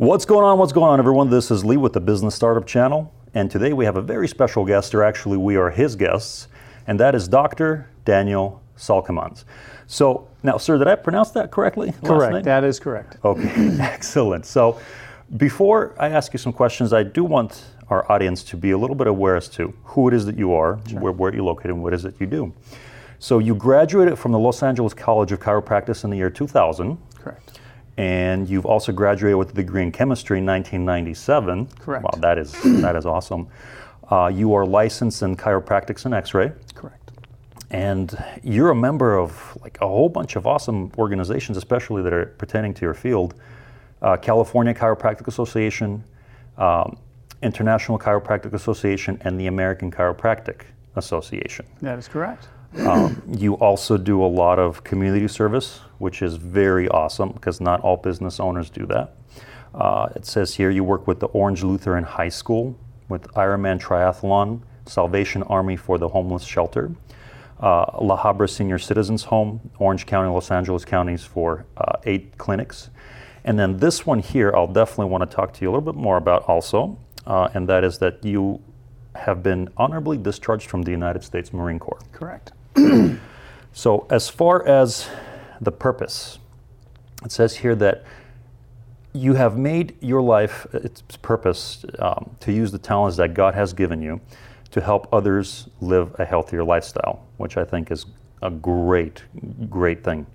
What's going on? What's going on, everyone? This is Lee with the Business Startup Channel, and today we have a very special guest, or actually, we are his guests, and that is Dr. Daniel Salkamans. So, now, sir, did I pronounce that correctly? Correct. That is correct. Okay, excellent. So, before I ask you some questions, I do want our audience to be a little bit aware as to who it is that you are, where, where you're located, and what it is that you do. So, you graduated from the Los Angeles College of Chiropractic in the year 2000, Correct. And you've also graduated with a degree in chemistry in 1997. Correct. Wow, that is that is awesome. Uh, you are licensed in chiropractics and X-ray, Correct. and you're a member of like a whole bunch of awesome organizations, especially that are pertaining to your field. Uh, California Chiropractic Association, um, International Chiropractic Association, and the American Chiropractic Association. That is correct. Um, you also do a lot of community service, which is very awesome because not all business owners do that. Uh, it says here you work with the Orange Lutheran High School, with Ironman Triathlon, Salvation Army for the Homeless Shelter, uh, La Habra Senior Citizens Home, Orange County, Los Angeles counties for uh, eight clinics. And then this one here, I'll definitely want to talk to you a little bit more about also, uh, and that is that you have been honorably discharged from the United States Marine Corps. Correct. So, as far as the purpose, it says here that you have made your life its purpose um, to use the talents that God has given you to help others live a healthier lifestyle, which I think is a great, great thing.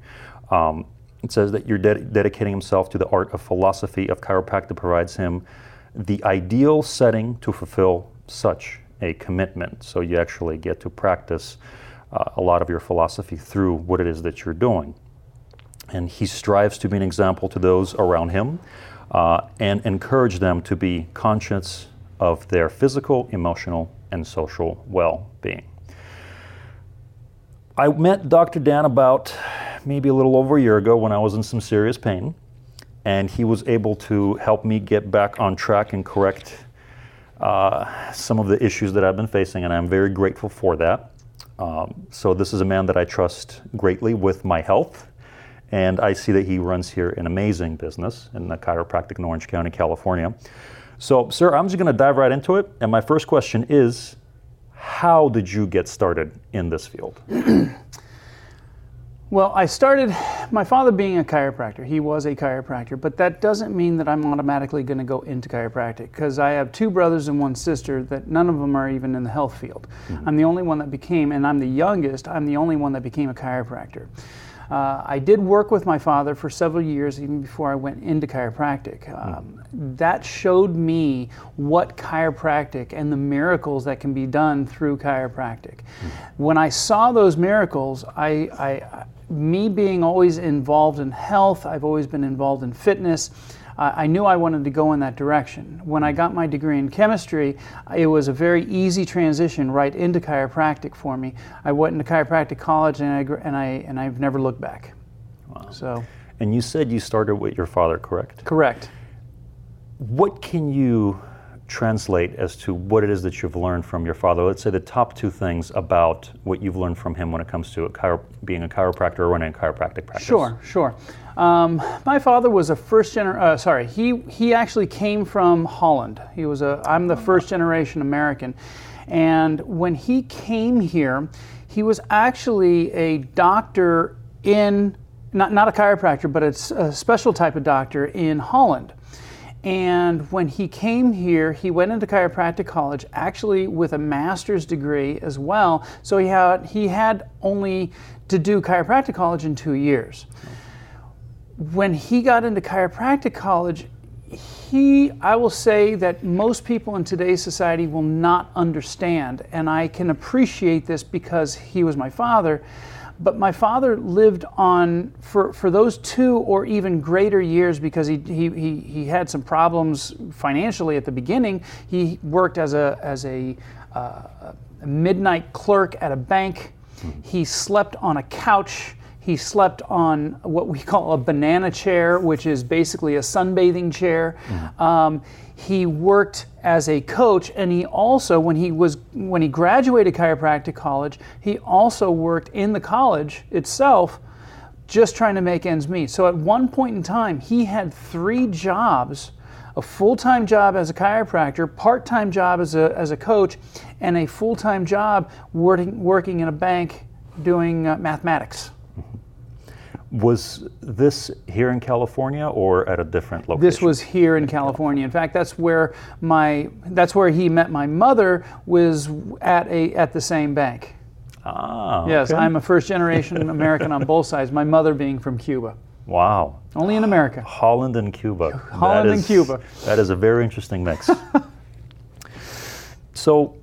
Um, it says that you're ded- dedicating himself to the art of philosophy of chiropractic provides him the ideal setting to fulfill such a commitment. So you actually get to practice uh, a lot of your philosophy through what it is that you're doing. And he strives to be an example to those around him uh, and encourage them to be conscious of their physical, emotional, and social well being. I met Dr. Dan about maybe a little over a year ago when I was in some serious pain, and he was able to help me get back on track and correct uh, some of the issues that I've been facing, and I'm very grateful for that. Um, so, this is a man that I trust greatly with my health, and I see that he runs here an amazing business in the chiropractic in Orange County, California. So, sir, I'm just going to dive right into it, and my first question is how did you get started in this field? Well, I started, my father being a chiropractor, he was a chiropractor, but that doesn't mean that I'm automatically going to go into chiropractic because I have two brothers and one sister that none of them are even in the health field. I'm the only one that became, and I'm the youngest, I'm the only one that became a chiropractor. Uh, I did work with my father for several years, even before I went into chiropractic. Um, That showed me what chiropractic and the miracles that can be done through chiropractic. When I saw those miracles, I, I, me being always involved in health, I've always been involved in fitness. Uh, I knew I wanted to go in that direction. When I got my degree in chemistry, it was a very easy transition right into chiropractic for me. I went into chiropractic college and I and I and I've never looked back. So, And you said you started with your father, correct? correct. What can you translate as to what it is that you've learned from your father? Let's say the top two things about what you've learned from him when it comes to a chiro- being a chiropractor or running a chiropractic practice. Sure, sure. Um, my father was a first gener. Uh, sorry, he he actually came from Holland. He was a. I'm the first generation American, and when he came here, he was actually a doctor in not not a chiropractor, but it's a special type of doctor in Holland. And when he came here, he went into chiropractic college, actually with a master's degree as well. So he had he had only to do chiropractic college in two years. When he got into chiropractic college, he I will say that most people in today's society will not understand, and I can appreciate this because he was my father. But my father lived on for, for those two or even greater years because he, he, he, he had some problems financially at the beginning. He worked as a, as a, uh, a midnight clerk at a bank. He slept on a couch. He slept on what we call a banana chair, which is basically a sunbathing chair. Um, he worked as a coach, and he also, when he was when he graduated chiropractic college, he also worked in the college itself, just trying to make ends meet. So at one point in time, he had three jobs a full time job as a chiropractor, part time job as a, as a coach, and a full time job working, working in a bank doing uh, mathematics. Was this here in California or at a different location? This was here in California. In fact, that's where my that's where he met my mother was at a at the same bank. Ah, Yes, okay. I'm a first generation American on both sides. My mother being from Cuba, Wow. only in America. Holland and Cuba. Holland and Cuba. That is a very interesting mix. so,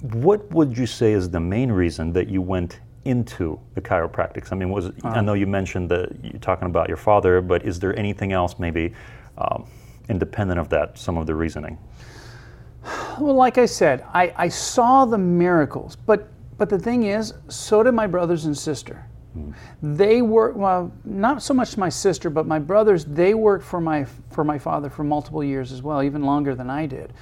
what would you say is the main reason that you went into the chiropractics? I mean, was Uh. I know you mentioned that you're talking about your father, but is there anything else maybe um, independent of that? Some of the reasoning. Well, like I said, I, I saw the miracles, but but the thing is, so did my brothers and sister. They worked well, not so much my sister, but my brothers. They worked for my for my father for multiple years as well, even longer than I did.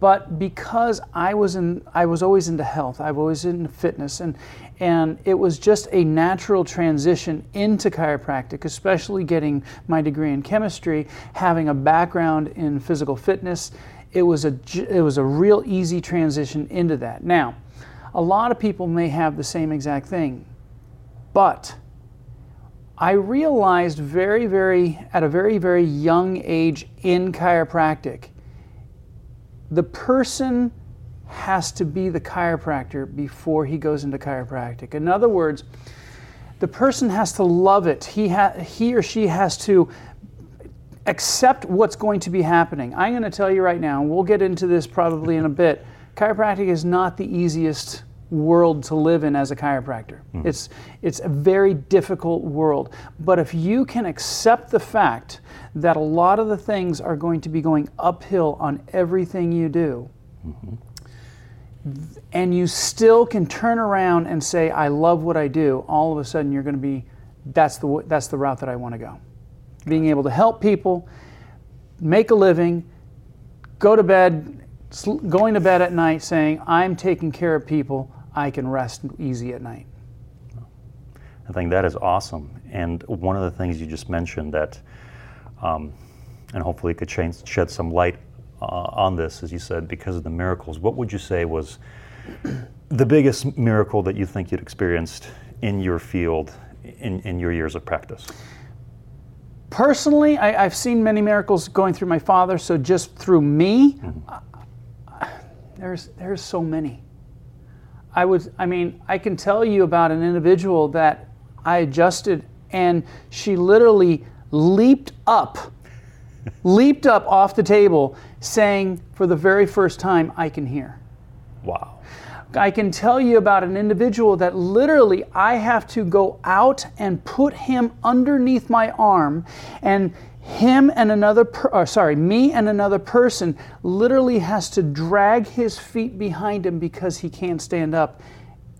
But because I was in, I was always into health. I was always into fitness, and and it was just a natural transition into chiropractic, especially getting my degree in chemistry, having a background in physical fitness. It was a, it was a real easy transition into that. Now, a lot of people may have the same exact thing, but I realized very, very, at a very, very young age in chiropractic, the person has to be the chiropractor before he goes into chiropractic. In other words, the person has to love it. He, ha- he or she has to accept what's going to be happening. I'm going to tell you right now, and we'll get into this probably in a bit. Chiropractic is not the easiest world to live in as a chiropractor. Hmm. It's it's a very difficult world. But if you can accept the fact that a lot of the things are going to be going uphill on everything you do, mm-hmm. And you still can turn around and say, "I love what I do," all of a sudden you're going to be, that's the, that's the route that I want to go. Being able to help people, make a living, go to bed, going to bed at night saying, "I'm taking care of people. I can rest easy at night." I think that is awesome. And one of the things you just mentioned that, um, and hopefully it could shed some light on this, as you said, because of the miracles. What would you say was the biggest miracle that you think you'd experienced in your field in, in your years of practice? Personally, I, I've seen many miracles going through my father. So just through me, uh, there's there's so many. I would, I mean, I can tell you about an individual that I adjusted, and she literally leaped up, leaped up off the table, saying for the very first time, "I can hear." Wow. I can tell you about an individual that literally I have to go out and put him underneath my arm, and him and another, per, or sorry, me and another person literally has to drag his feet behind him because he can't stand up,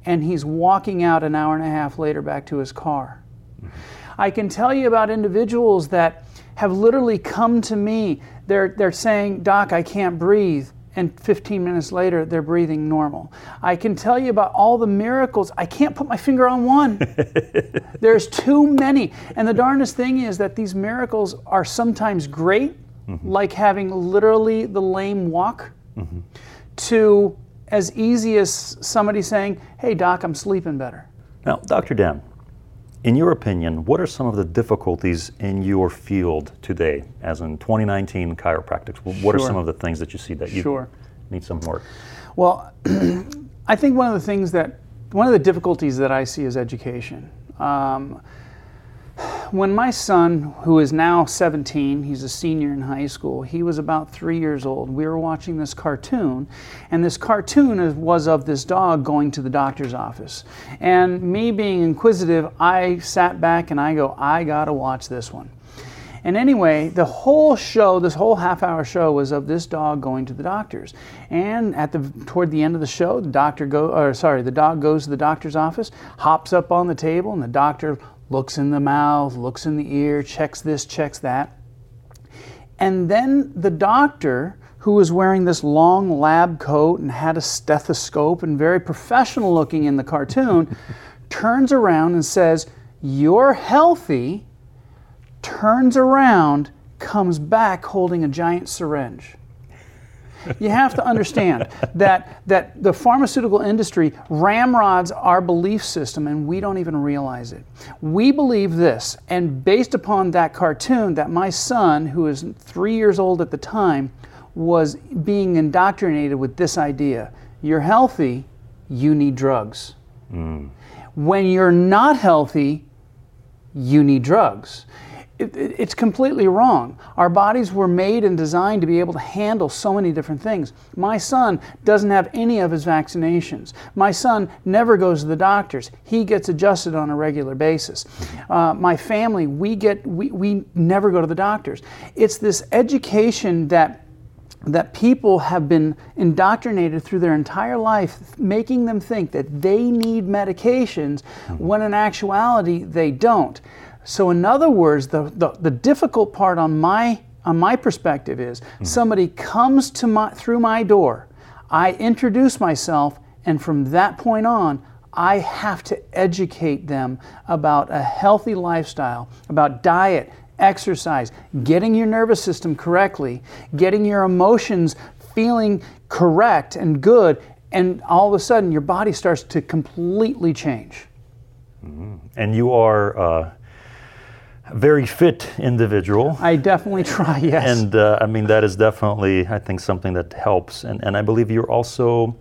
and he's walking out an hour and a half later back to his car. Mm-hmm. I can tell you about individuals that have literally come to me. They're, they're saying, Doc, I can't breathe. And 15 minutes later, they're breathing normal. I can tell you about all the miracles. I can't put my finger on one. There's too many. And the darndest thing is that these miracles are sometimes great, mm-hmm. like having literally the lame walk, mm-hmm. to as easy as somebody saying, Hey, Doc, I'm sleeping better. Now, Dr. Dan, in your opinion, what are some of the difficulties in your field today, as in 2019 chiropractics? What are some of the things that you see that you Sure. need some work? Well, I think one of the things that, one of the difficulties that I see is education. Um, when my son, who is now 17, he's a senior in high school, he was about three years old. We were watching this cartoon, and this cartoon was of this dog going to the doctor's office. And me being inquisitive, I sat back and I go, I gotta watch this one. And anyway, the whole show, this whole half hour show was of this dog going to the doctors. And at the toward the end of the show, the doctor go or sorry, the dog goes to the doctor's office, hops up on the table, and the doctor looks in the mouth, looks in the ear, checks this, checks that. And then the doctor, who was wearing this long lab coat and had a stethoscope and very professional looking in the cartoon, turns around and says, You're healthy turns around comes back holding a giant syringe. You have to understand that, that the pharmaceutical industry ramrods our belief system and we don't even realize it. We believe this, and based upon that cartoon, that my son, who is three years old at the time, was being indoctrinated with this idea you're healthy, you need drugs. Mm. When you're not healthy, you need drugs it, it's completely wrong. Our bodies were made and designed to be able to handle so many different things. My son doesn't have any of his vaccinations. My son never goes to the doctors. He gets adjusted on a regular basis. Uh, my family, we get we, we never go to the doctors. It's this education that that people have been indoctrinated through their entire life, making them think that they need medications when in actuality they don't. So, in other words, the, the, the difficult part on my, on my perspective is mm-hmm. somebody comes to my, through my door, I introduce myself, and from that point on, I have to educate them about a healthy lifestyle, about diet, exercise, getting your nervous system correctly, getting your emotions feeling correct and good, and all of a sudden your body starts to completely change. Mm-hmm. And you are. Uh very fit individual. I definitely try, yes. And uh, I mean, that is definitely, I think, something that helps. And, and I believe you're also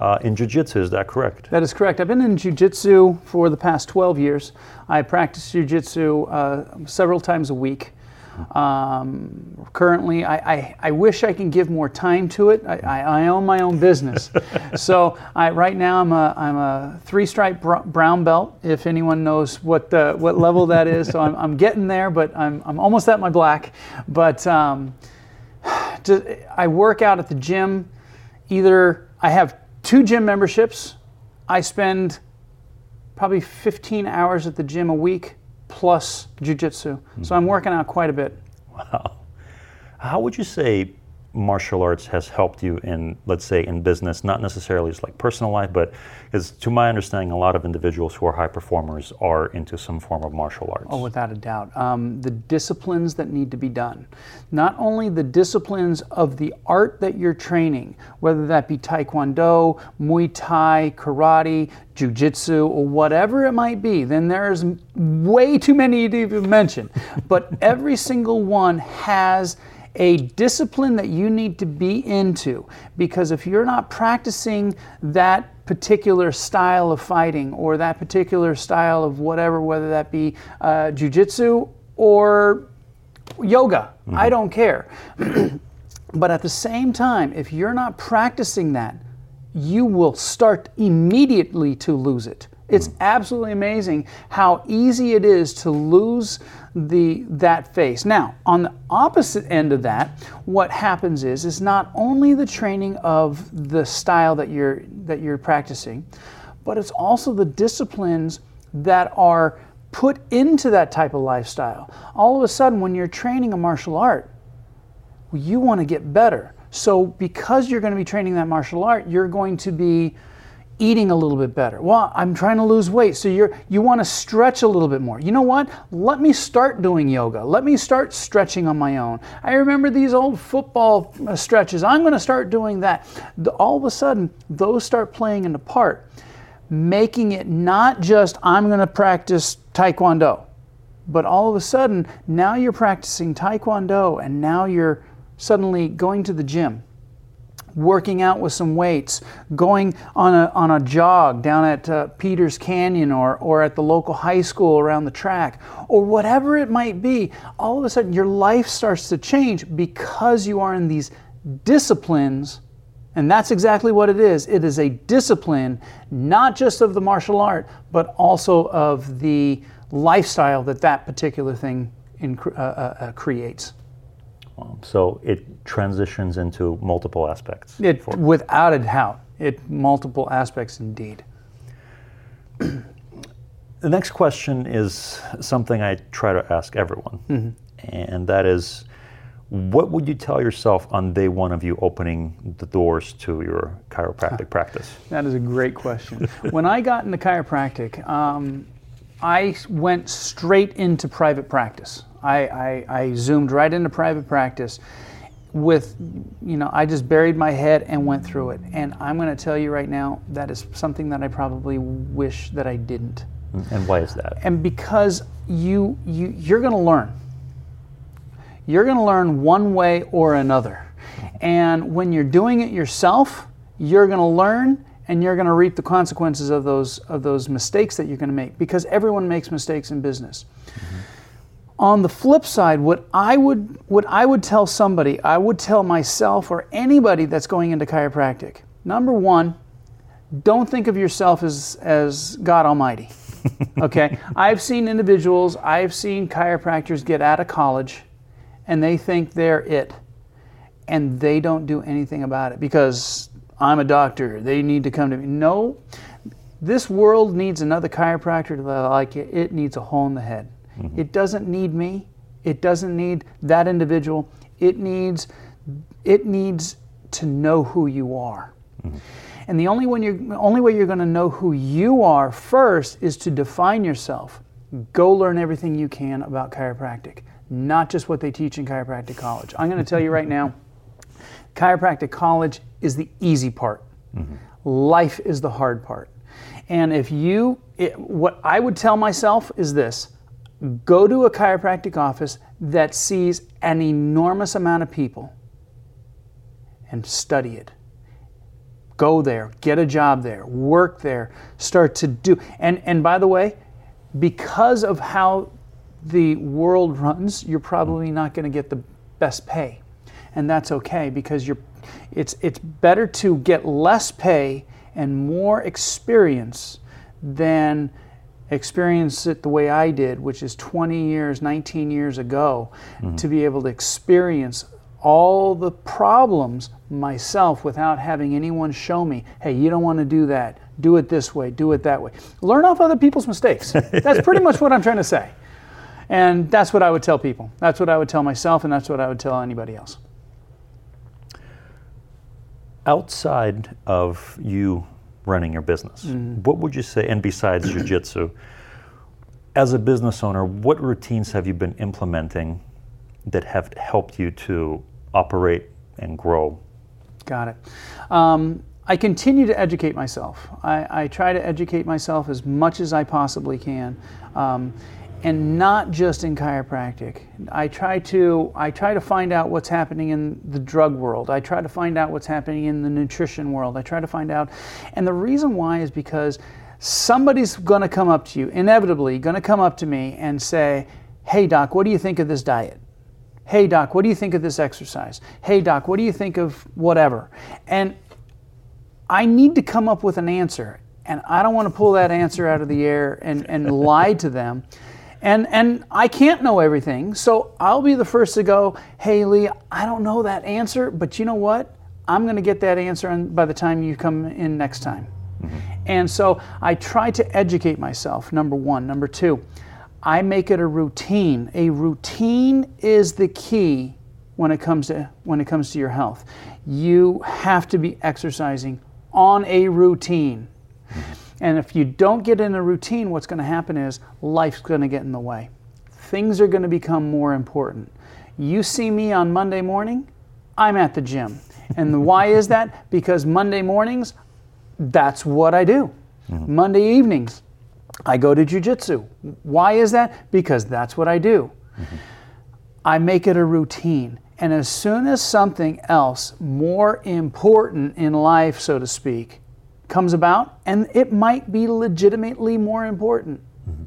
uh, in jiu-jitsu, is that correct? That is correct. I've been in jiu-jitsu for the past 12 years. I practice jiu-jitsu uh, several times a week. Um, currently, I, I, I, wish I can give more time to it. I, I, I own my own business. so I, right now I'm a, I'm a three stripe brown belt, if anyone knows what, the, what level that is. So I'm, I'm getting there, but I'm, I'm almost at my black. But um, to, I work out at the gym. Either I have two gym memberships. I spend probably 15 hours at the gym a week plus jujitsu. Mm-hmm. So I'm working out quite a bit. Wow. How would you say martial arts has helped you in, let's say, in business, not necessarily just like personal life, but is to my understanding, a lot of individuals who are high performers are into some form of martial arts. Oh, without a doubt. Um, the disciplines that need to be done. Not only the disciplines of the art that you're training, whether that be Taekwondo, Muay Thai, Karate, Jiu-Jitsu, or whatever it might be, then there's way too many to even mention. but every single one has a discipline that you need to be into because if you're not practicing that particular style of fighting or that particular style of whatever, whether that be uh, jujitsu or yoga, mm-hmm. I don't care. but at the same time, if you're not practicing that, you will start immediately to lose it. It's mm. absolutely amazing how easy it is to lose the that face. Now, on the opposite end of that, what happens is is not only the training of the style that you're that you're practicing, but it's also the disciplines that are put into that type of lifestyle. All of a sudden when you're training a martial art, you want to get better. So because you're going to be training that martial art, you're going to be eating a little bit better. Well, I'm trying to lose weight. So you're you want to stretch a little bit more. You know what? Let me start doing yoga. Let me start stretching on my own. I remember these old football uh, stretches. I'm going to start doing that. All of a sudden, those start playing into part, making it not just I'm going to practice taekwondo, but all of a sudden, now you're practicing taekwondo and now you're suddenly going to the gym working out with some weights, going on a, on a jog down at uh, Peters Canyon or, or at the local high school around the track, or whatever it might be, all of a sudden your life starts to change because you are in these disciplines. And that's exactly what it is. It is a discipline, not just of the martial art, but also of the lifestyle that that particular thing in, uh, uh, uh creates. Um, so it transitions into multiple aspects. It, without a doubt, it multiple aspects indeed. the next question is something I try to ask everyone, mm-hmm. and that is, what would you tell yourself on day one of you opening the doors to your chiropractic practice? That is a great question. when I got into chiropractic, um, I went straight into private practice. I, I, I zoomed right into private practice with, you know, I just buried my head and went through it. And I'm going to tell you right now, that is something that I probably wish that I didn't. And why is that? And because you, you you're going to learn. You're going to learn one way or another. And when you're doing it yourself, you're going to learn and you're going to reap the consequences of those of those mistakes that you're going to make because everyone makes mistakes in business. Mm-hmm. On the flip side, what I would what I would tell somebody, I would tell myself or anybody that's going into chiropractic. Number 1, don't think of yourself as as God Almighty. okay? I've seen individuals, I've seen chiropractors get out of college and they think they're it and they don't do anything about it because I'm a doctor. They need to come to me. No, this world needs another chiropractor like it. It needs a hole in the head. Mm-hmm. It doesn't need me. It doesn't need that individual. It needs it needs to know who you are. Mm-hmm. And the only, when you're, only way you're going to know who you are first is to define yourself. Go learn everything you can about chiropractic, not just what they teach in chiropractic college. I'm going to tell you right now chiropractic college is the easy part. Mm-hmm. Life is the hard part. And if you, it, what I would tell myself is this go to a chiropractic office that sees an enormous amount of people and study it. Go there, get a job there, work there, start to do. And, and by the way, because of how the world runs, you're probably not going to get the best pay. And that's okay because you're it's, it's better to get less pay and more experience than experience it the way I did, which is 20 years, 19 years ago, mm-hmm. to be able to experience all the problems myself without having anyone show me, hey, you don't want to do that. Do it this way, do it that way. Learn off other people's mistakes. That's pretty much what I'm trying to say. And that's what I would tell people. That's what I would tell myself, and that's what I would tell anybody else outside of you running your business, mm. what would you say, and besides jujitsu, as a business owner, what routines have you been implementing that have helped you to operate and grow? Got it. Um, I continue to educate myself. I, I, try to educate myself as much as I possibly can. Um, and not just in chiropractic. I try to I try to find out what's happening in the drug world. I try to find out what's happening in the nutrition world. I try to find out and the reason why is because somebody's going to come up to you inevitably going to come up to me and say, "Hey doc, what do you think of this diet?" "Hey doc, what do you think of this exercise?" "Hey doc, what do you think of whatever?" And I need to come up with an answer. And I don't want to pull that answer out of the air and, and lie to them. And, and I can't know everything, so I'll be the first to go, hey, Lee, I don't know that answer, but you know what? I'm going to get that answer by the time you come in next time. Mm-hmm. And so I try to educate myself, number one. Number two, I make it a routine. A routine is the key when it comes to when it comes to your health. You have to be exercising on a routine. And if you don't get in a routine, what's going to happen is life's going to get in the way. Things are going to become more important. You see me on Monday morning, I'm at the gym. And why is that? Because Monday mornings, that's what I do. Mm-hmm. Monday evenings, I go to jujitsu. Why is that? Because that's what I do. Mm-hmm. I make it a routine. And as soon as something else more important in life, so to speak, comes about, and it might be legitimately more important. Mm-hmm.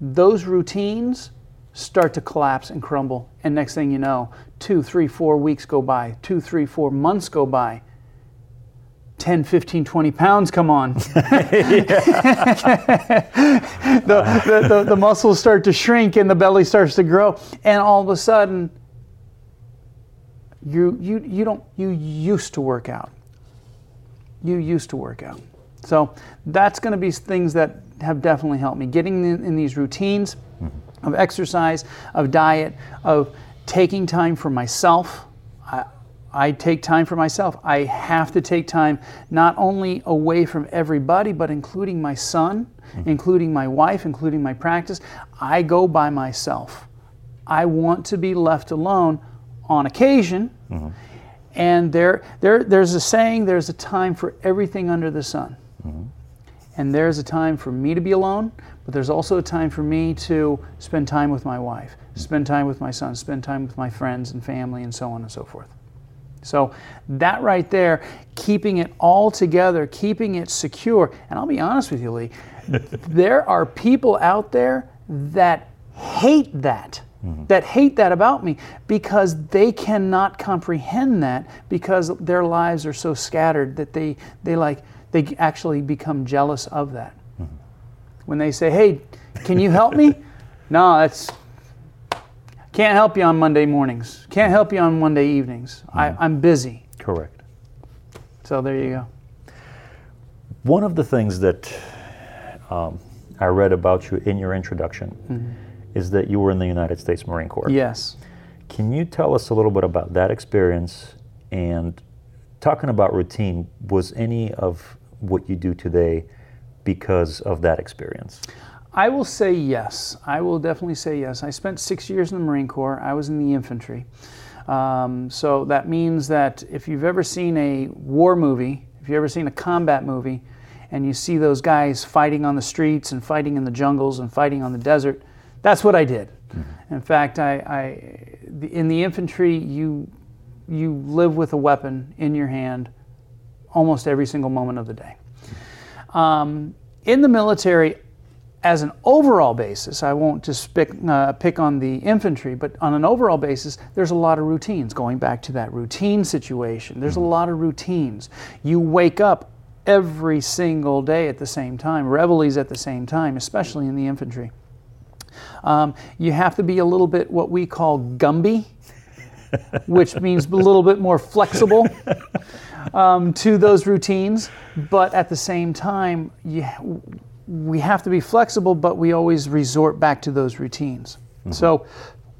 Those routines start to collapse and crumble, and next thing you know, two, three, four weeks go by, two, three, four months go by. 10, 15, 20 pounds come on. the, the, the, the muscles start to shrink and the belly starts to grow, and all of a sudden, you, you, you don't you used to work out you used to work out. So that's going to be things that have definitely helped me. Getting in, in these routines mm-hmm. of exercise, of diet, of taking time for myself. I, I take time for myself. I have to take time not only away from everybody, but including my son, mm-hmm. including my wife, including my practice. I go by myself. I want to be left alone on occasion. And there, there, there's a saying there's a time for everything under the sun. Mm-hmm. And there's a time for me to be alone, but there's also a time for me to spend time with my wife, spend time with my son, spend time with my friends and family, and so on and so forth. So, that right there, keeping it all together, keeping it secure. And I'll be honest with you, Lee, there are people out there that hate that. Mm-hmm. That hate that about me because they cannot comprehend that because their lives are so scattered that they, they like they actually become jealous of that. Mm-hmm. When they say, "Hey, can you help me?" no, that's can't help you on Monday mornings. Can't help you on Monday evenings. I, mm-hmm. I'm busy. Correct. So there you go. One of the things that um, I read about you in your introduction is that you were in the United States Marine Corps. Yes. Can you tell us a little bit about that experience and talking about routine, was any of what you do today because of that experience? I will say yes. I will definitely say yes. I spent six years in the Marine Corps. I was in the infantry. Um, so that means that if you've ever seen a war movie, if you've ever seen a combat movie, and you see those guys fighting on the streets and fighting in the jungles and fighting on the desert, that's what I did. In fact, I, I in the infantry, you you live with a weapon in your hand almost every single moment of the day. Um, in the military, as an overall basis, I won't just pick, uh, pick on the infantry, but on an overall basis, there's a lot of routines. Going back to that routine situation, there's a lot of routines. You wake up every single day at the same time, reveille's at the same time, especially in the infantry. Um, you have to be a little bit what we call Gumby, which means a little bit more flexible um, to those routines. But at the same time, you, we have to be flexible, but we always resort back to those routines. So,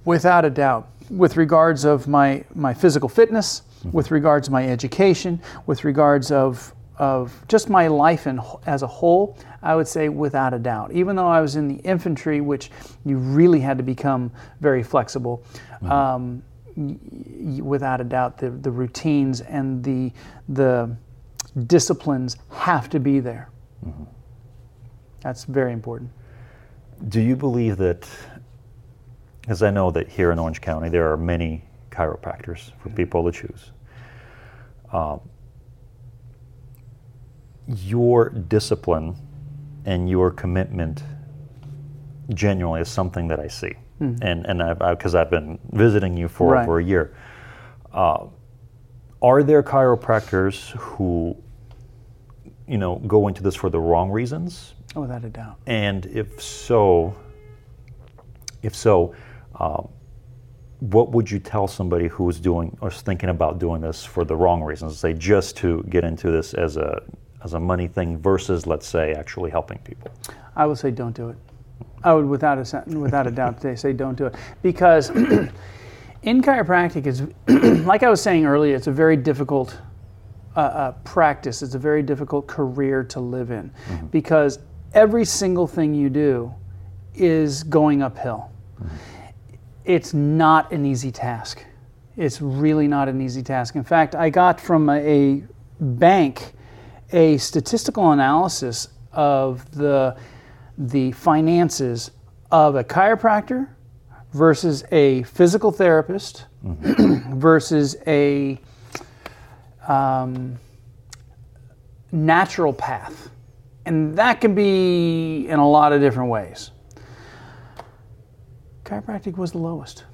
without a doubt, with regards of my, my physical fitness, with regards to my education, with regards of of just my life in, as a whole, I would say without a doubt. Even though I was in the infantry, which you really had to become very flexible, um, y- y- without a doubt, the, the routines and the the disciplines have to be there. That's very important. Do you believe that, as I know that here in Orange County there are many chiropractors for people to choose, um, your discipline and your commitment genuinely is something that I see. And, and because I've been visiting you for Right. over a year. Uh, are there chiropractors who, you know, go into this for the wrong reasons? Oh, without a doubt. And if so, if so, um, what would you tell somebody who is doing or is thinking about doing this for the wrong reasons, say just to get into this as a as a money thing versus, let's say, actually helping people? I would say don't do it. I would, without a without a doubt, say say don't do it because in chiropractic, it's like I was saying earlier, it's a very difficult uh, uh, practice. It's a very difficult career to live in because every single thing you do is going uphill. It's not an easy task. It's really not an easy task. In fact, I got from a, a bank a statistical analysis of the the finances of a chiropractor versus a physical therapist versus a um, naturopath. And that can be in a lot of different ways. Chiropractic was the lowest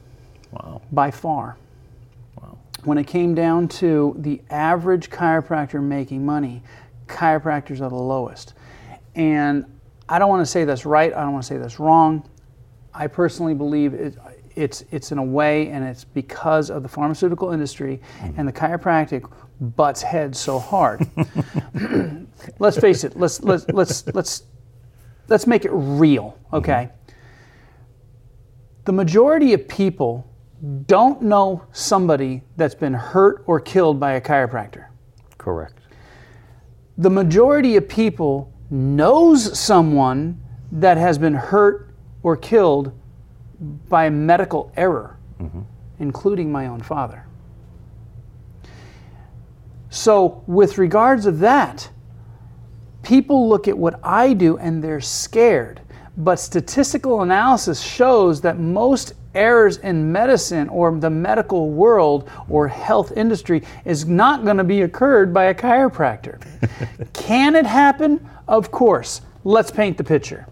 Wow. by far. Wow. When it came down to the average chiropractor making money, chiropractors are the lowest. And I don't want to say that's right, I don't want to say that's wrong. I personally believe it, it's, it's in a way, and it's because of the pharmaceutical industry hmm. and the chiropractic butts heads so hard. let's face it, let's, let's, let's, let's, let's make it real, hmm. okay? The majority of people don't know somebody that's been hurt or killed by a chiropractor. Correct. The majority of people knows someone that has been hurt or killed by medical error, mm-hmm. including my own father. So, with regards of that, people look at what I do and they're scared. But statistical analysis shows that most errors in medicine or the medical world or health industry is not going to be occurred by a chiropractor. Can it happen? Of course. Let's paint the picture.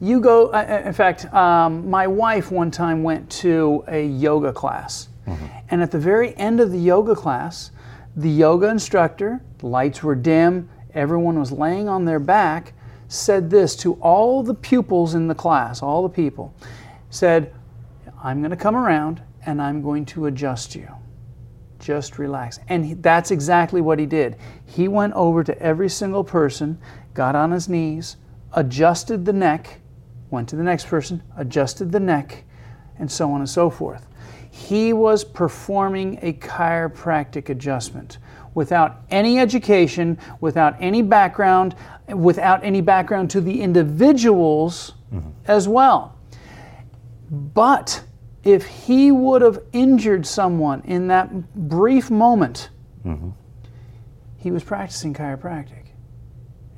You go, uh, uh, in fact, um, my wife one time went to a yoga class. And at the very end of the yoga class, the yoga instructor, the lights were dim, everyone was laying on their back, said this to all the pupils in the class, all the people, said, I'm going to come around and I'm going to adjust you. Just relax. And he, that's exactly what he did. He went over to every single person, got on his knees, adjusted the neck, went to the next person, adjusted the neck, and so on and so forth. He was performing a chiropractic adjustment without any education, without any background, without any background to the individuals mm-hmm. as well. But if he would have injured someone in that brief moment, mm-hmm. he was practicing chiropractic.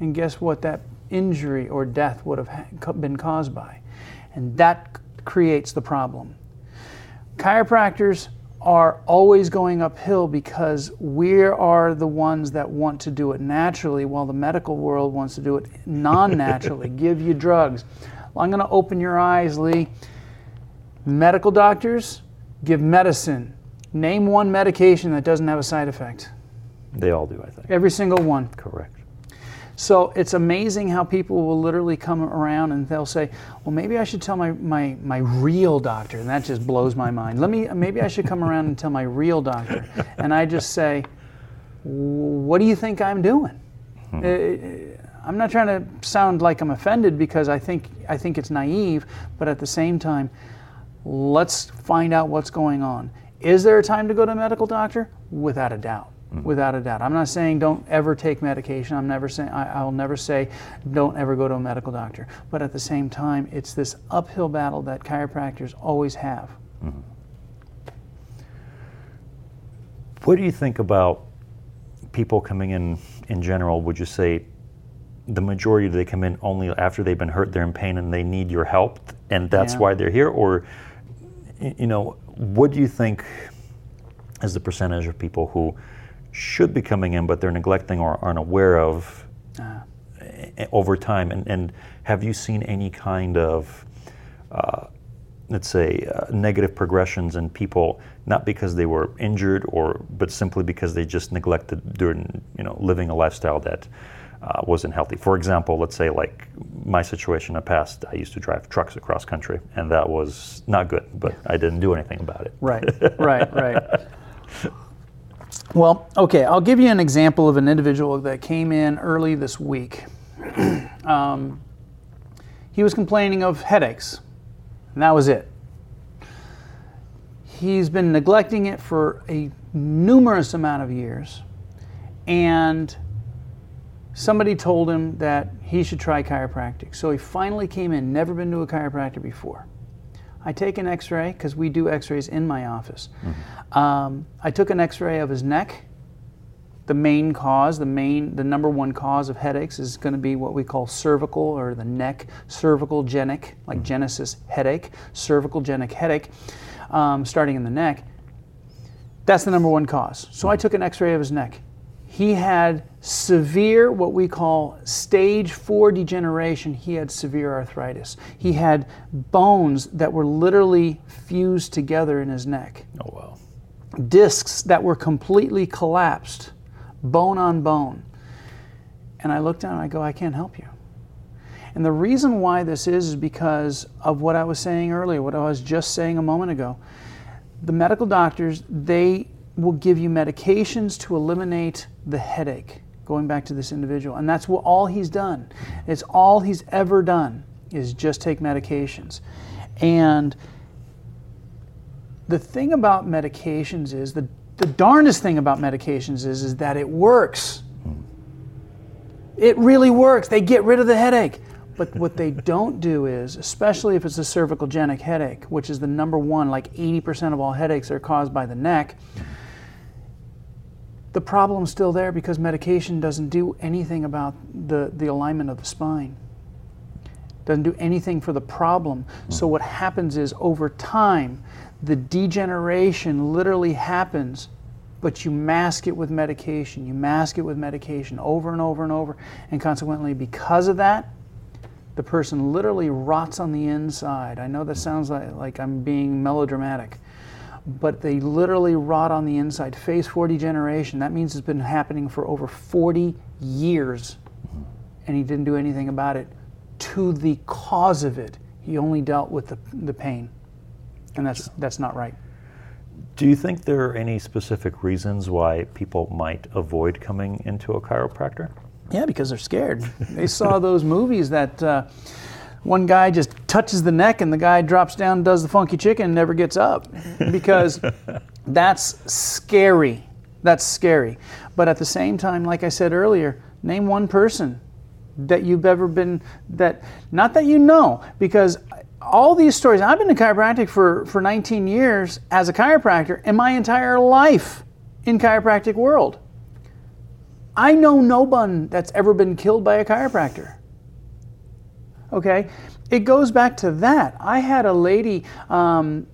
And guess what that injury or death would have been caused by? And that creates the problem. Chiropractors are always going uphill because we are the ones that want to do it naturally while the medical world wants to do it non naturally, give you drugs. Well, I'm going to open your eyes, Lee. Medical doctors give medicine. Name one medication that doesn't have a side effect. They all do, I think. Every single one. Correct. So it's amazing how people will literally come around and they'll say, "Well, maybe I should tell my, my, my real doctor," and that just blows my mind. Let me maybe I should come around and tell my real doctor, and I just say, "What do you think I'm doing?" Uh, I'm not trying to sound like I'm offended because I think I think it's naive, but at the same time, let's find out what's going on. Is there a time to go to a medical doctor? Without a doubt. Hmm. Without a doubt. I'm not saying don't ever take medication. I'm never saying I, I'll never say don't ever go to a medical doctor. But at the same time, it's this uphill battle that chiropractors always have. Hmm. What do you think about people coming in in general? Would you say the majority of they come in only after they've been hurt, they're in pain, and they need your help, and that's Yeah. why they're here? Or, you know, what do you think is the percentage of people who should be coming in but they're neglecting or aren't aware of Uh, over time? And, and have you seen any kind of uh, let's say, uh, negative progressions in people, not because they were injured or, but simply because they just neglected during, you know, living a lifestyle that uh, wasn't healthy. For example, let's say like my situation in the past, I used to drive trucks across country, and that was not good, but I didn't do anything about it. Right, right, right. Well, okay, I'll give you an example of an individual that came in early this week. um, he was complaining of headaches, and that was it. He's been neglecting it for a numerous amount of years, and somebody told him that he should try chiropractic. So he finally came in, never been to a chiropractor before. I take an x ray because we do x rays in my office. Um, I took an x ray of his neck. The main cause, the main, the number one cause of headaches is going to be what we call cervical or the neck cervicogenic, like Genesis headache, cervicogenic headache, um, starting in the neck. That's the number one cause. So I took an x ray of his neck. He had severe, what we call stage four degeneration. He had severe arthritis. He had bones that were literally fused together in his neck, Oh, wow. discs that were completely collapsed, bone on bone. And I looked down and I go, I can't help you. And the reason why this is is because of what I was saying earlier, what I was just saying a moment ago. The medical doctors, they will give you medications to eliminate the headache, going back to this individual. And that's what all he's done. It's all he's ever done is just take medications. And the thing about medications is the, the darndest thing about medications is, is that it works. It really works. They get rid of the headache. But what they don't do is, especially if it's a cervicogenic headache, which is the number one, like 80% of all headaches are caused by the neck, the problem's still there because medication doesn't do anything about the, the alignment of the spine. Doesn't do anything for the problem. Hmm. So what happens is over time, the degeneration literally happens but you mask it with medication. You mask it with medication over and over and over. And consequently, because of that, the person literally rots on the inside. I know that sounds like, like I'm being melodramatic, but they literally rot on the inside. Phase 4 degeneration, that means it's been happening for over 40 years, and he didn't do anything about it. To the cause of it, he only dealt with the, the pain. And that's, that's not right. Do you think there are any specific reasons why people might avoid coming into a chiropractor? Yeah, because they're scared. they saw those movies that uh, one guy just touches the neck and the guy drops down and does the funky chicken and never gets up because that's scary. That's scary. But at the same time, like I said earlier, name one person that you've ever been that not that you know because all these stories i've been in chiropractic for, for 19 years as a chiropractor in my entire life in chiropractic world i know no one that's ever been killed by a chiropractor okay it goes back to that i had a lady um,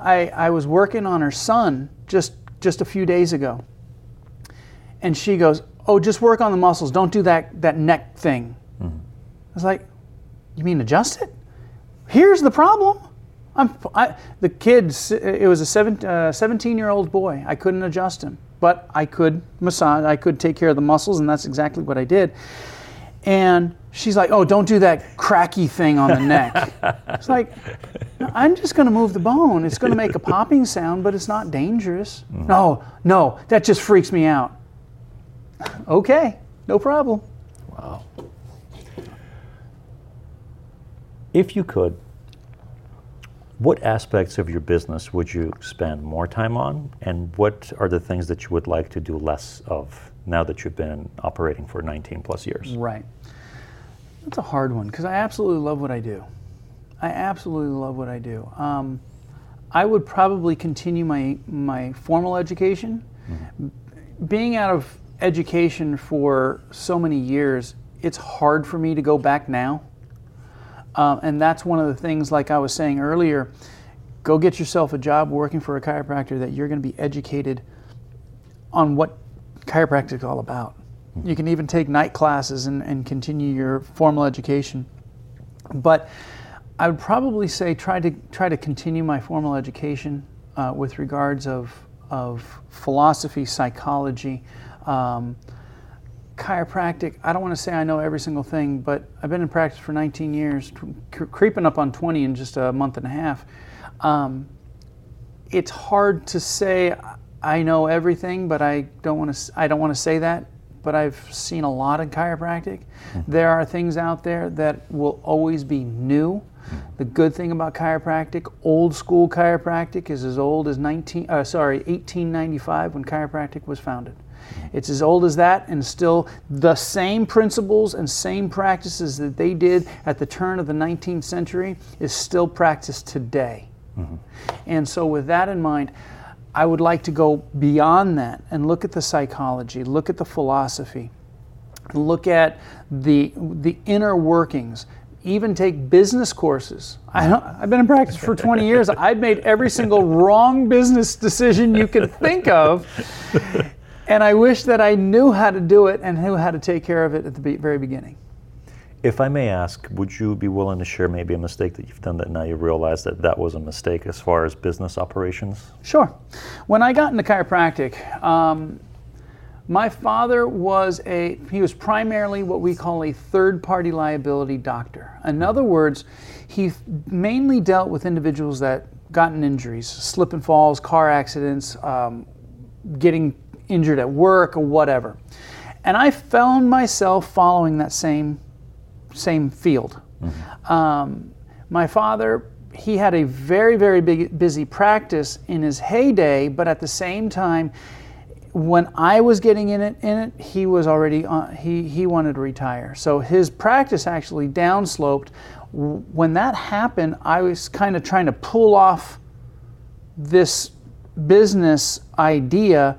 I, I was working on her son just just a few days ago and she goes oh just work on the muscles don't do that that neck thing mm-hmm. i was like you mean adjust it Here's the problem. I'm, I, the kid, it was a seven, uh, 17 year old boy. I couldn't adjust him, but I could massage, I could take care of the muscles, and that's exactly what I did. And she's like, oh, don't do that cracky thing on the neck. it's like, I'm just going to move the bone. It's going to make a popping sound, but it's not dangerous. Mm. No, no, that just freaks me out. okay, no problem. Wow. If you could, what aspects of your business would you spend more time on, and what are the things that you would like to do less of now that you've been operating for 19 plus years? Right. That's a hard one because I absolutely love what I do. I absolutely love what I do. Um, I would probably continue my my formal education. Mm-hmm. Being out of education for so many years, it's hard for me to go back now. Um, and that's one of the things, like I was saying earlier, go get yourself a job working for a chiropractor that you're going to be educated on what chiropractic is all about. You can even take night classes and, and continue your formal education. But I would probably say try to try to continue my formal education uh, with regards of of philosophy, psychology, um, chiropractic, I don't want to say I know every single thing, but I've been in practice for 19 years, cre- creeping up on 20 in just a month and a half. Um, it's hard to say I know everything, but I don't want to. I don't want to say that. But I've seen a lot in chiropractic. Mm-hmm. There are things out there that will always be new. The good thing about chiropractic, old school chiropractic, is as old as 19. Uh, sorry, 1895 when chiropractic was founded. It's as old as that, and still the same principles and same practices that they did at the turn of the 19th century is still practiced today. Mm-hmm. And so, with that in mind, I would like to go beyond that and look at the psychology, look at the philosophy, look at the, the inner workings, even take business courses. I have been in practice for 20 years. I've made every single wrong business decision you can think of. And I wish that I knew how to do it and knew how to take care of it at the very beginning. If I may ask, would you be willing to share maybe a mistake that you've done that now you realize that that was a mistake as far as business operations? Sure. When I got into chiropractic, um, my father was a, he was primarily what we call a third party liability doctor. In other words, he mainly dealt with individuals that gotten injuries, slip and falls, car accidents, um, getting injured at work or whatever. And I found myself following that same same field. Mm-hmm. Um, my father, he had a very very big busy practice in his heyday, but at the same time, when I was getting in it, in it, he was already on, he he wanted to retire. So his practice actually downsloped. When that happened, I was kind of trying to pull off this business idea,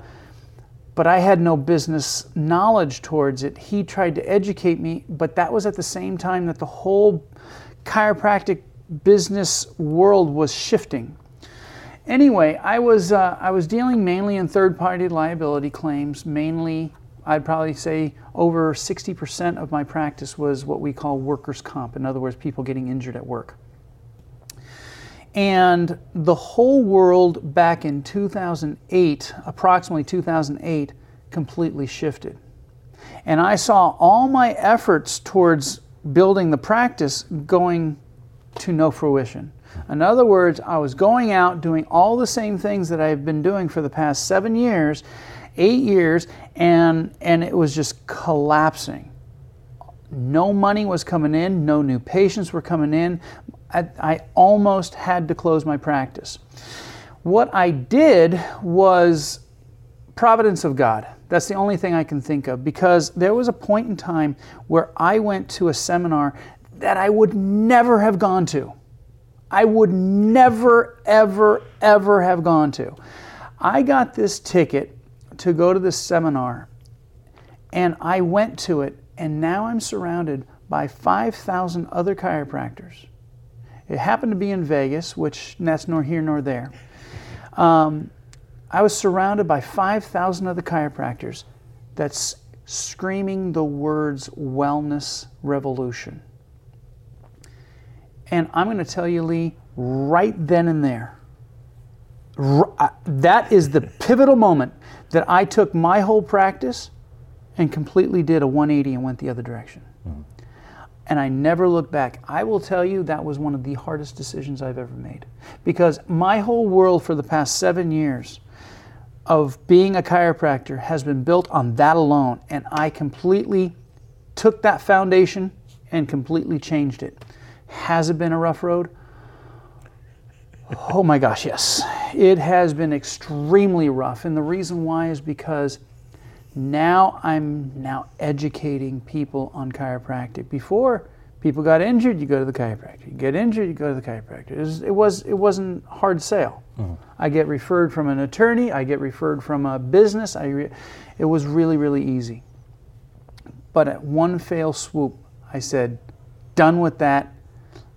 but I had no business knowledge towards it. He tried to educate me, but that was at the same time that the whole chiropractic business world was shifting. Anyway, I was uh, I was dealing mainly in third-party liability claims. Mainly, I'd probably say over 60% of my practice was what we call workers' comp. In other words, people getting injured at work. And the whole world back in 2008, approximately 2008, completely shifted. And I saw all my efforts towards building the practice going to no fruition. In other words, I was going out doing all the same things that I've been doing for the past seven years, eight years, and, and it was just collapsing. No money was coming in, no new patients were coming in. I, I almost had to close my practice. What I did was providence of God. That's the only thing I can think of because there was a point in time where I went to a seminar that I would never have gone to. I would never, ever, ever have gone to. I got this ticket to go to this seminar and I went to it, and now I'm surrounded by 5,000 other chiropractors. It happened to be in Vegas, which that's nor here nor there. Um, I was surrounded by 5,000 other chiropractors that's screaming the words wellness revolution. And I'm going to tell you, Lee, right then and there, I- that is the pivotal moment that I took my whole practice and completely did a 180 and went the other direction. Mm-hmm. And I never looked back. I will tell you that was one of the hardest decisions I've ever made. Because my whole world for the past seven years of being a chiropractor has been built on that alone. And I completely took that foundation and completely changed it. Has it been a rough road? Oh my gosh, yes. It has been extremely rough. And the reason why is because now I'm now educating people on chiropractic. Before people got injured, you go to the chiropractor. You get injured, you go to the chiropractor. It was it, was, it wasn't hard sale. I get referred from an attorney. I get referred from a business. I re- it was really really easy. But at one fail swoop, I said, done with that.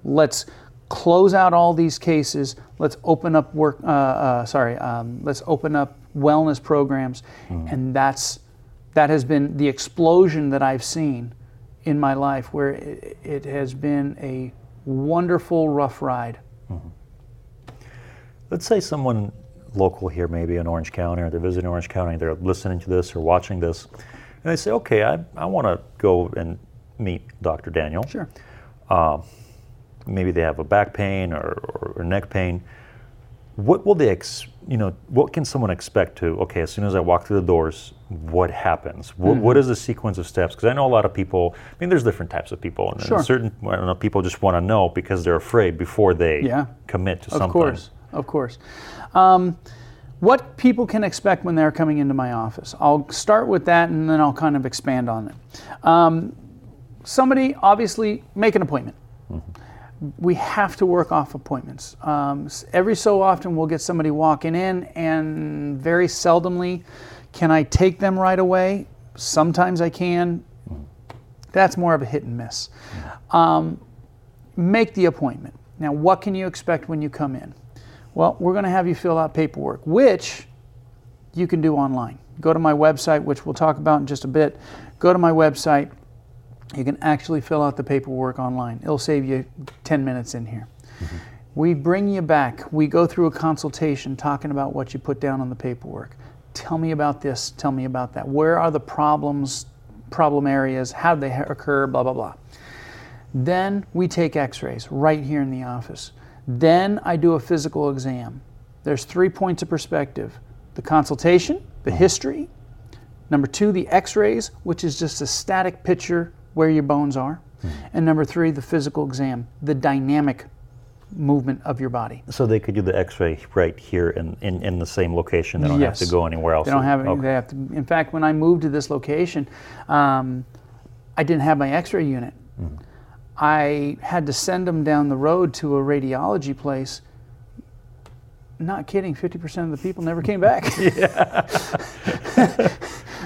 Let's close out all these cases. Let's open up work. Uh, uh, sorry, um, let's open up wellness programs, and that's that has been the explosion that I've seen in my life, where it, it has been a wonderful rough ride. Mm-hmm. Let's say someone local here, maybe in Orange County, or they're visiting Orange County, they're listening to this or watching this, and they say, okay, I, I want to go and meet Dr. Daniel. Sure. Um, maybe they have a back pain or, or, or neck pain. What will they, ex, you know, what can someone expect to, okay, as soon as I walk through the doors, what happens? What, what is the sequence of steps? Because I know a lot of people, I mean, there's different types of people. And Sure. certain I don't know, people just want to know because they're afraid before they Yeah. commit to Of something. Of course, of course. Um, what people can expect when they're coming into my office. I'll start with that and then I'll kind of expand on it. Um, somebody, obviously, make an appointment. We have to work off appointments. Um, every so often, we'll get somebody walking in, and very seldomly can I take them right away. Sometimes I can. That's more of a hit and miss. Um, make the appointment. Now, what can you expect when you come in? Well, we're going to have you fill out paperwork, which you can do online. Go to my website, which we'll talk about in just a bit. Go to my website. You can actually fill out the paperwork online. It'll save you 10 minutes in here. We bring you back. We go through a consultation talking about what you put down on the paperwork. Tell me about this, tell me about that. Where are the problems, problem areas? How do they occur? Blah, blah, blah. Then we take x rays right here in the office. Then I do a physical exam. There's three points of perspective the consultation, the mm-hmm. history, number two, the x rays, which is just a static picture where your bones are, mm-hmm. and number three, the physical exam, the dynamic movement of your body. So they could do the X-ray right here in, in, in the same location. They don't Yes. have to go anywhere else. They don't have any, Okay. they have to. In fact, when I moved to this location, um, I didn't have my X-ray unit. Mm-hmm. I had to send them down the road to a radiology place. Not kidding, 50% of the people never came back.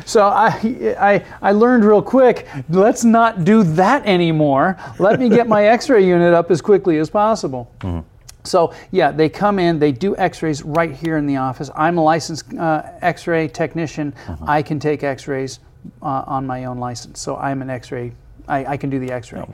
so I, I, I learned real quick, let's not do that anymore. Let me get my x-ray unit up as quickly as possible. So yeah, they come in, they do X-rays right here in the office. I'm a licensed uh, X-ray technician. I can take X-rays uh, on my own license. So I'm an X-ray. I, I can do the X-ray.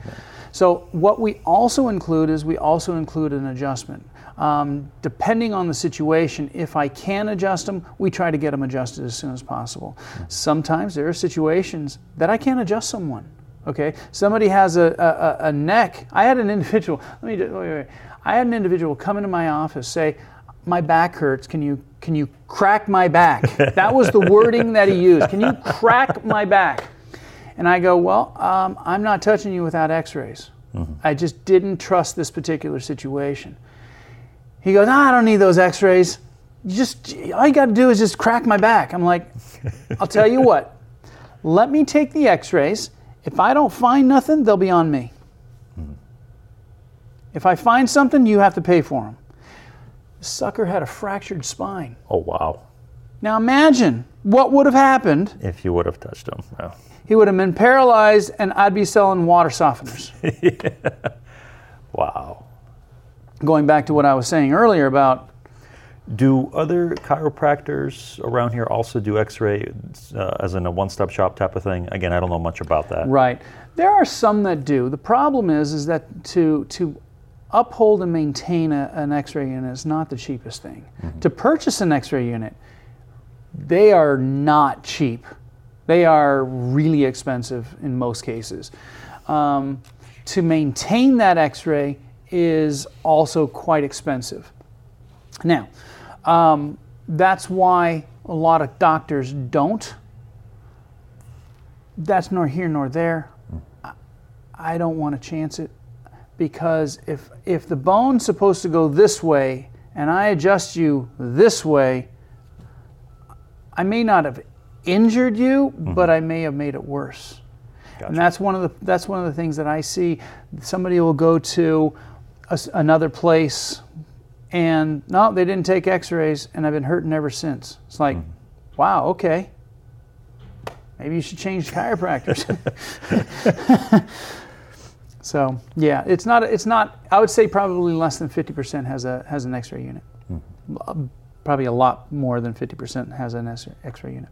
So what we also include is we also include an adjustment. Um, depending on the situation, if I can adjust them, we try to get them adjusted as soon as possible. Sometimes there are situations that I can't adjust someone. Okay, somebody has a, a, a- neck. I had an individual. Let me just, wait, wait, wait. I had an individual come into my office say, "My back hurts. Can you can you crack my back?" that was the wording that he used. Can you crack my back? And I go, "Well, um, I'm not touching you without X-rays. I just didn't trust this particular situation." He goes, "Ah, I don't need those X-rays. You just all you got to do is just crack my back." I'm like, "I'll tell you what. Let me take the X-rays. If I don't find nothing, they'll be on me. If I find something, you have to pay for them." The sucker had a fractured spine. Oh wow! Now imagine what would have happened. If you would have touched him. Yeah. He would have been paralyzed, and I'd be selling water softeners. Wow. Going back to what I was saying earlier about Do other chiropractors around here also do X-ray, uh, as in a one-stop shop type of thing? Again, I don't know much about that. Right. There are some that do. The problem is, is that to to uphold and maintain a, an X-ray unit is not the cheapest thing. To purchase an X-ray unit, they are not cheap. They are really expensive in most cases. Um, to maintain that X-ray is also quite expensive. Now, um, that's why a lot of doctors don't that's nor here nor there. I- don't want to chance it because if if the bone's supposed to go this way and I adjust you this way, I may not have injured you, but I may have made it worse. Gotcha. And that's one of the that's one of the things that I see. Somebody will go to a another place, and no, they didn't take X-rays, and I've been hurting ever since. It's like, wow, okay. Maybe you should change chiropractors. so yeah, it's not it's not. I would say probably less than fifty percent has a has an X-ray unit. Uh, Probably a lot more than fifty percent has an X-ray unit.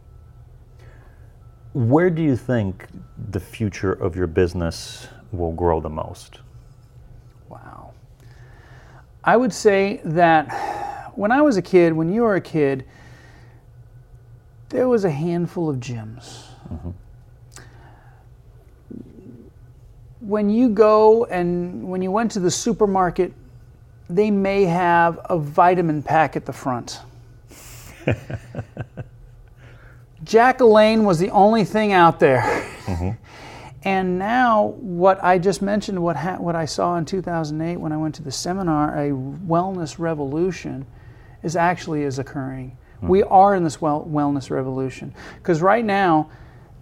Where do you think the future of your business will grow the most? I would say that when I was a kid, when you were a kid, there was a handful of gyms. Mm-hmm. When you go and when you went to the supermarket, they may have a vitamin pack at the front. Jack LaLanne was the only thing out there. Mm-hmm. And now, what I just mentioned, what ha- what I saw in 2008 when I went to the seminar, a wellness revolution, is actually is occurring. Hmm. We are in this well- wellness revolution because right now,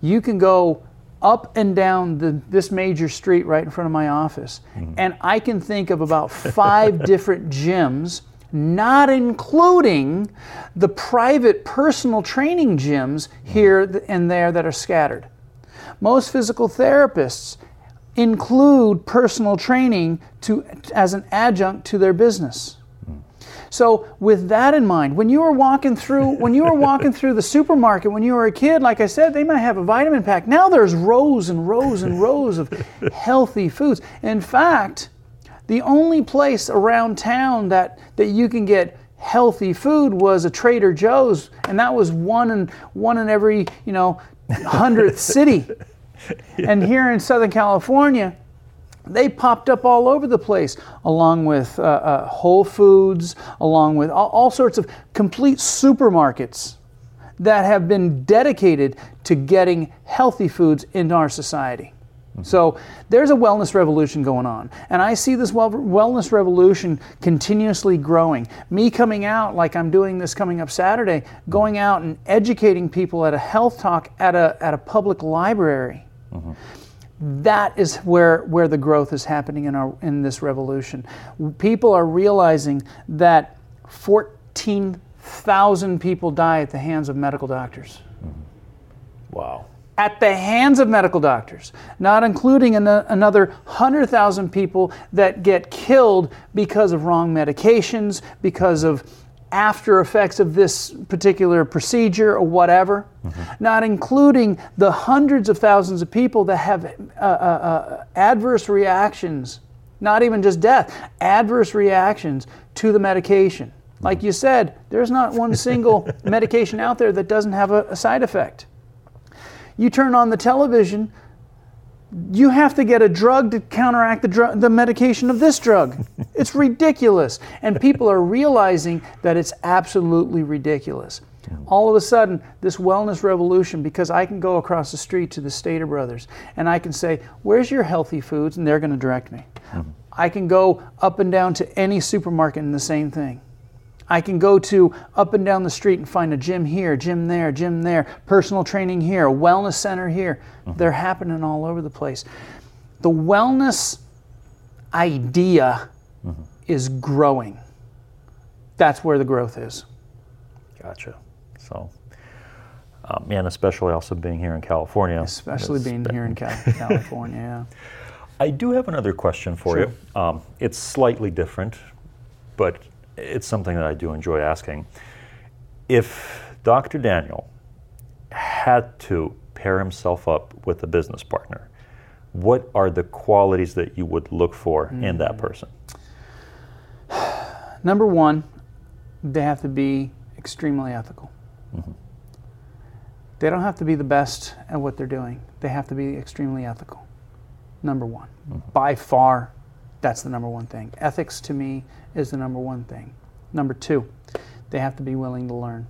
you can go up and down the, this major street right in front of my office, hmm. and I can think of about five different gyms. Not including the private personal training gyms hmm. here and there that are scattered. Most physical therapists include personal training to, as an adjunct to their business. So with that in mind, when you were walking through when you were walking through the supermarket when you were a kid, like I said, they might have a vitamin pack. Now there's rows and rows and rows of healthy foods. In fact, the only place around town that, that you can get healthy food was a Trader Joe's, and that was one in one in every, you know, hundredth city. And here in Southern California, they popped up all over the place, along with uh, uh, Whole Foods, along with all, all sorts of complete supermarkets that have been dedicated to getting healthy foods into our society. So there's a wellness revolution going on. And I see this well, wellness revolution continuously growing. Me coming out, like I'm doing this coming up Saturday, going out and educating people at a health talk at a, at a public library. Mm-hmm. That is where, where the growth is happening in, our, in this revolution. People are realizing that 14,000 people die at the hands of medical doctors mm-hmm. Wow. at the hands of medical doctors, not including an- another 100,000 people that get killed because of wrong medications, because of after effects of this particular procedure or whatever, not including the hundreds of thousands of people that have uh, uh, uh, adverse reactions, not even just death, adverse reactions to the medication. Like you said, there's not one single medication out there that doesn't have a, a side effect. You turn on the television, you have to get a drug to counteract the, drug, the medication of this drug. it's ridiculous. And people are realizing that it's absolutely ridiculous. All of a sudden, this wellness revolution, because I can go across the street to the Stater Brothers and I can say, Where's your healthy foods? And they're going to direct me. Mm-hmm. I can go up and down to any supermarket and the same thing. I can go to up and down the street and find a gym here, gym there, gym there, personal training here, a wellness center here. They're happening all over the place. The wellness idea is growing. That's where the growth is. Gotcha. So, um, and especially also being here in California. Especially being been- here in California. Yeah. I do have another question for you. Um, it's slightly different, but it's something that I do enjoy asking. If Dr. Daniel had to pair himself up with a business partner, what are the qualities that you would look for in that hmm. person? Number one, they have to be extremely ethical. Mm-hmm. They don't have to be the best at what they're doing. They have to be extremely ethical. Number one. Mm-hmm. By far, that's the number one thing. Ethics to me is the number one thing. Number two, they have to be willing to learn.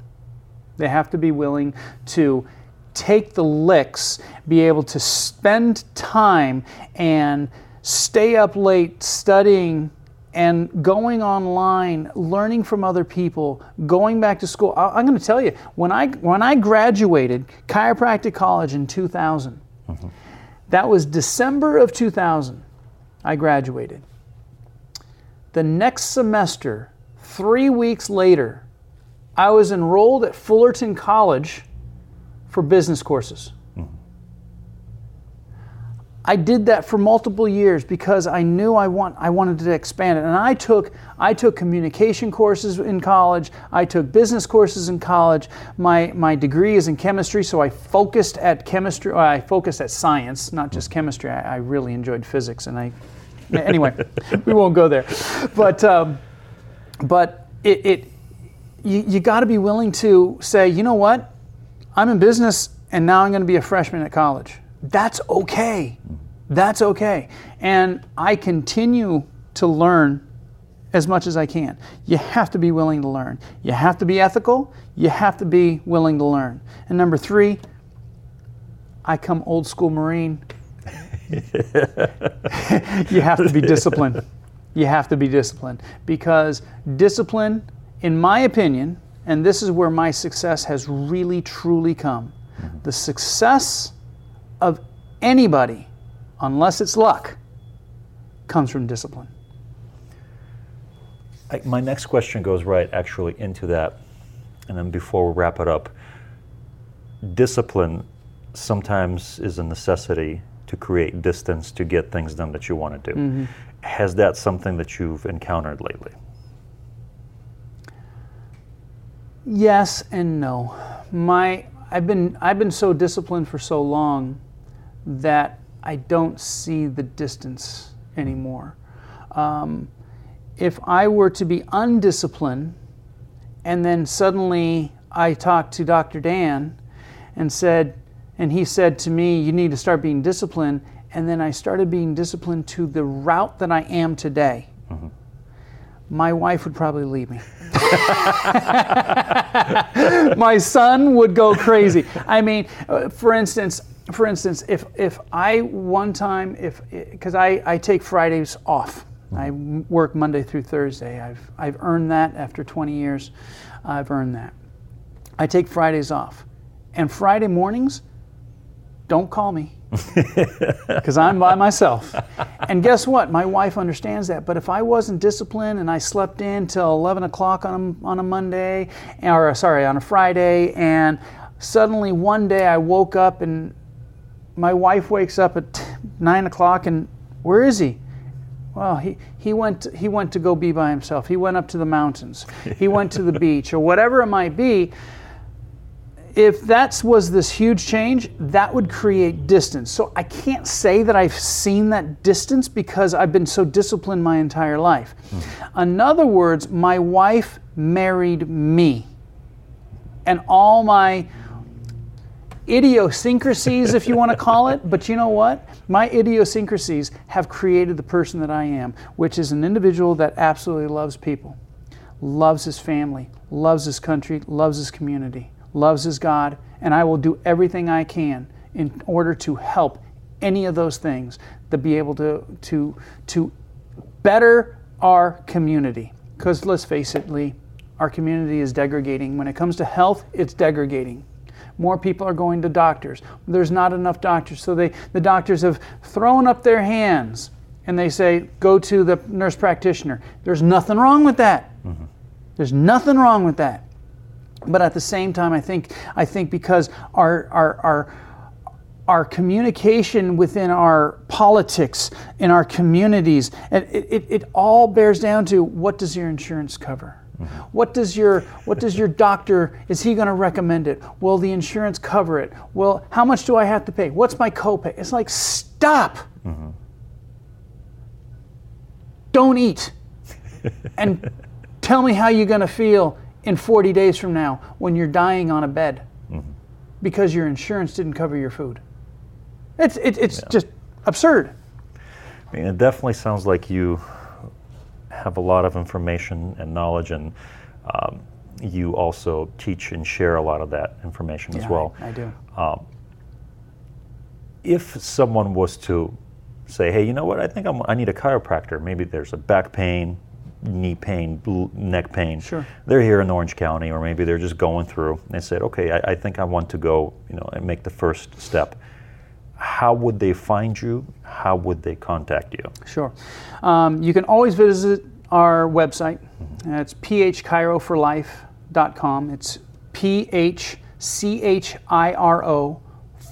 They have to be willing to take the licks, be able to spend time and stay up late studying and going online, learning from other people, going back to school. I- I'm going to tell you, when I when I graduated chiropractic college in 2000, mm-hmm. that was December of 2000. I graduated. The next semester, three weeks later, I was enrolled at Fullerton College for business courses. Mm-hmm. I did that for multiple years because I knew I want I wanted to expand it. And I took I took communication courses in college. I took business courses in college. My my degree is in chemistry, so I focused at chemistry. I focused at science, not just mm-hmm. chemistry. I, I really enjoyed physics, and I anyway, we won't go there. But um, but it, it you, you got to be willing to say, you know what, I'm in business, and now I'm going to be a freshman at college. That's okay. That's okay. And I continue to learn as much as I can. You have to be willing to learn. You have to be ethical. You have to be willing to learn. And number three, I come old school Marine. you have to be disciplined. You have to be disciplined because discipline, in my opinion, and this is where my success has really truly come. The success of anybody, unless it's luck, comes from discipline. I, my next question goes right actually into that. And then before we wrap it up, discipline sometimes is a necessity to create distance to get things done that you want to do. Has that something that you've encountered lately? Yes and no. My I've been I've been so disciplined for so long that I don't see the distance anymore. Um, if I were to be undisciplined, and then suddenly I talked to Dr. Dan and said, and he said to me, "You need to start being disciplined," and then I started being disciplined to the route that I am today. My wife would probably leave me. my son would go crazy. I mean, uh, for instance, for instance, if if I one time if because I I take Fridays off. I work Monday through Thursday. I've I've earned that after 20 years. I've earned that. I take Fridays off, and Friday mornings, don't call me because I'm by myself. And guess what? My wife understands that. But if I wasn't disciplined and I slept in till 11 o'clock on a, on a Monday, or sorry, on a Friday, and suddenly one day I woke up and my wife wakes up at 9 o'clock and where is he? Well, he, he, went, he went to go be by himself. He went up to the mountains. He went to the beach, or whatever it might be if that was this huge change, that would create distance. So I can't say that I've seen that distance because I've been so disciplined my entire life. Mm-hmm. In other words, my wife married me. And all my idiosyncrasies, if you want to call it, but you know what? My idiosyncrasies have created the person that I am, which is an individual that absolutely loves people, loves his family, loves his country, loves his community loves his God, and I will do everything I can in order to help any of those things to be able to to to better our community. Because let's face it, Lee, our community is degrading. When it comes to health, it's degrading. More people are going to doctors. There's not enough doctors, so they the doctors have thrown up their hands and they say, "Go to the nurse practitioner." There's nothing wrong with that. Mm-hmm. There's nothing wrong with that. But at the same time, I think I think because our our our our communication within our politics in our communities it, it, it all bears down to what does your insurance cover? Mm-hmm. what does your what does your doctor is he going to recommend it? Will the insurance cover it? Well how much do i have to pay? What's my copay? It's like stop! Mm-hmm. don't eat. And tell me how you're going to feel in 40 days from now when you're dying on a bed mm-hmm. because your insurance didn't cover your food. It's, it, it's yeah. just absurd. I mean, it definitely sounds like you have a lot of information and knowledge, and um, you also teach and share a lot of that information yeah, as well. I, I do. Um, if someone was to say, hey, you know what, I think I'm, I need a chiropractor, maybe there's a back pain, knee pain, neck pain. Sure. They're here in Orange County, or maybe they're just going through. They said, okay, I, I, think I want to go, you know, and make the first step. How would they find you? How would they contact you? Sure. Um, you can always visit our website. Mm-hmm. It's phchiroforlife.com. It's P H C H I R O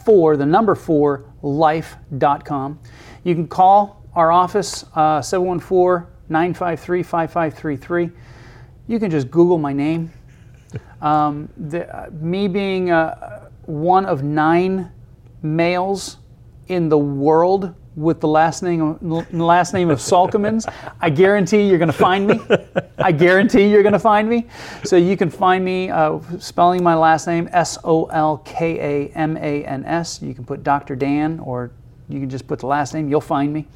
for the number four life.com. You can call our office, uh, 714 953 5533. You can just Google my name. Um, the, uh, me being uh, one of nine males in the world with the last name last name of Solkamans, I guarantee you're going to find me. I guarantee you're going to find me. So you can find me uh, spelling my last name S O L K A M A N S. You can put Dr. Dan, or you can just put the last name. You'll find me.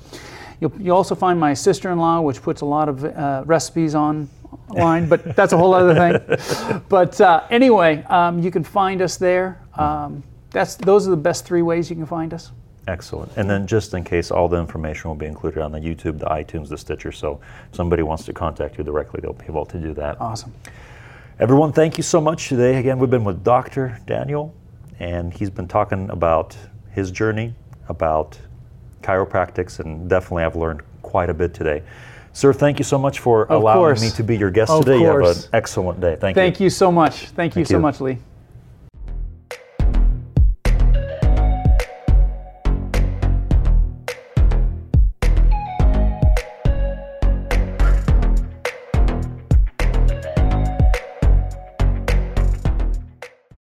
You'll, you'll also find my sister-in-law, which puts a lot of uh, recipes online, but that's a whole other thing. But uh, anyway, um, you can find us there. Um, that's those are the best three ways you can find us. Excellent. And then just in case, all the information will be included on the YouTube, the iTunes, the Stitcher. So if somebody wants to contact you directly, they'll be able to do that. Awesome. Everyone, thank you so much today. Again, we've been with Dr. Daniel, and he's been talking about his journey, about chiropractics, and definitely I've learned quite a bit today. Sir, thank you so much for of allowing course. me to be your guest of today. Course. You have an excellent day. Thank, thank you. Thank you so much. Thank, thank you, you so much, Lee.